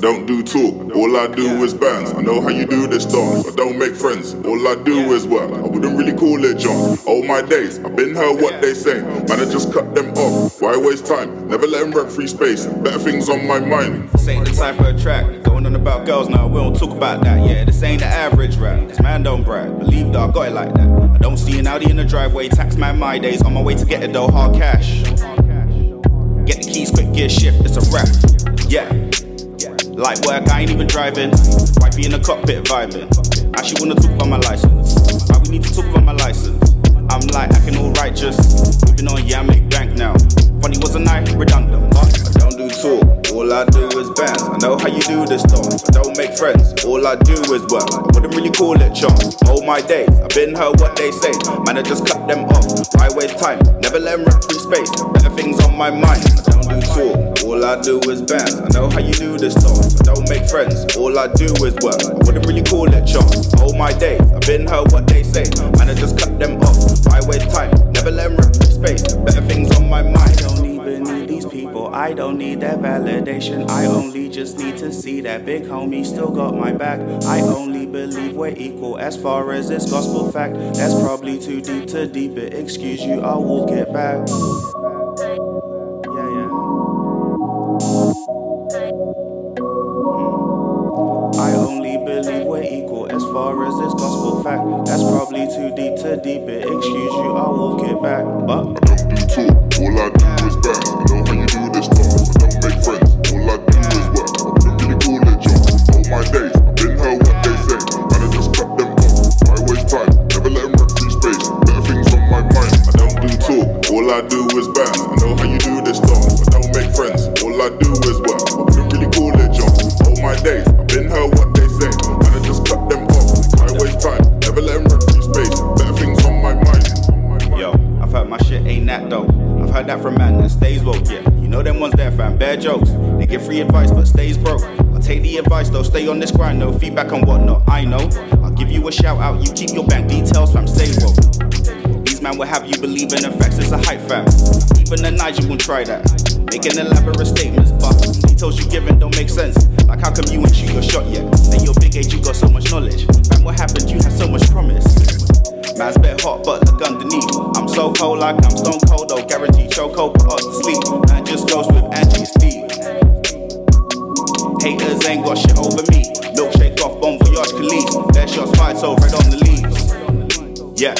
don't do talk, all I do is bands. I know how you do this dance. I don't make friends, all I do is work. I wouldn't really call it John. All my days, I've been heard what they say. Man, I just cut them off. Why waste time? Never let them rent free space. Better things on my mind. This ain't the type of track going on about girls now. We don't talk about that. Yeah, this ain't the average rap. This man don't brag. Believe that I got it like that. I don't see an Audi in the driveway. Tax man my days. On my way to get it though, hard cash. Get the keys quick, gear shift. It's a wrap. Yeah. Light work, I ain't even driving. Wifey in the cockpit vibing. I she wanna talk about my license. Why we need to talk about my license? I'm like acting all righteous. Moving on, yeah, I make bank now. Funny wasn't I redundant, but I don't do talk. All I do is bands. I know how you do this dance. I don't make friends. All I do is work. I wouldn't really call it chance. All my days, I've been heard what they say. Man, I just cut them off. Why waste time? Never let them run free space. Better things on my mind. I don't do talk. All I do is bands. I know how you do this dance. I don't make friends. All I do is work. I wouldn't really call it chance. All my days, I've been heard what they say. Man, I just cut them off. Why waste time? Never let them free space. Better things on my mind. I don't even need these people. I don't need that validation. I only just need to see that big homie still got my back. I only believe we're equal as far as this gospel fact. That's probably too deep to deep it. Excuse you, I'll walk it back. Far as this gospel fact. That's probably too deep to deep it. Excuse you, I'll walk it back. But I don't do talk, all I do is bands. I know how you do this. I don't make friends, all I do is work. I wouldn't really call it John. All my days, I've been heard what they say. Man, I just cut them off. Why waste time? Never let them rent free space. Better things on my mind. I don't do talk, all I do is bands. Shit ain't that dope. I've heard that from man that stays woke, yeah. You know them ones there, fam, bad jokes. They give free advice, but stays broke. I'll take the advice though, stay on this grind, no feedback on whatnot. I know. I'll give you a shout out, you keep your bank details, fam, stay woke. These man will have you believe in the facts, it's a hype fam. Even the Nigel won't try that. Making elaborate statements, but details you giving don't make sense. Like how come you ain't shoot your shot yet? And your big age, you got so much knowledge. Fam, what happened? You had so much promise. Man's bit hot, but so cold, like I'm stone cold, though. Guaranteed choco, put us to sleep. Man just goes with Angie Steve. Haters ain't got shit over me. Milkshake off, bon voyage, Khalees. Their shots fired, so red on the leaves. Yeah,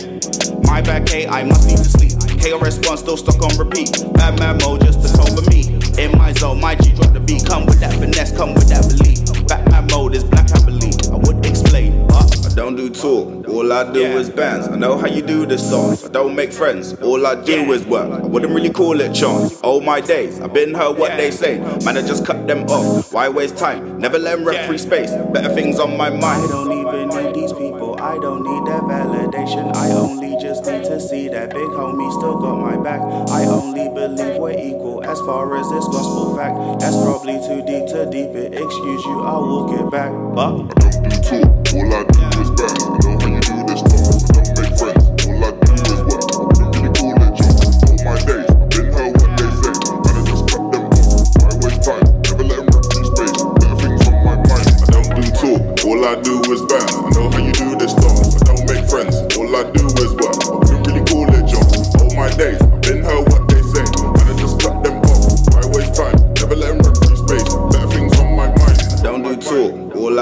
my bad, K, I must need to sleep. KRS One still stuck on repeat. Bad man mode just took over me. In my zone, my G drop the beat. Come with that finesse, come with that belief. Batman mode is black, I believe. I would explain, but I don't do talk. All I do is bands. I know how you do this dance. I don't make friends. All I do is work. I wouldn't really call it chance. All my days, I've been heard what they say. Man, I just cut them off. Why waste time? Never let them rent free space. Better things on my mind. I don't even need these people. I don't need that validation. I only just need to see that big homie still got my back. I only believe we're equal as far as this gospel fact. That's probably too deep to deep it. Excuse you, I'll walk it back. But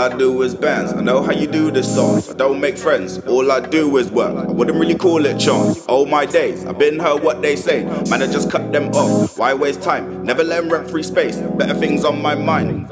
I do is bands. I know how you do this dance. I don't make friends. All I do is work. I wouldn't really call it chance. All my days, I've been heard what they say. Man, I just cut them off. Why waste time? Never let them rent free space. Better things on my mind.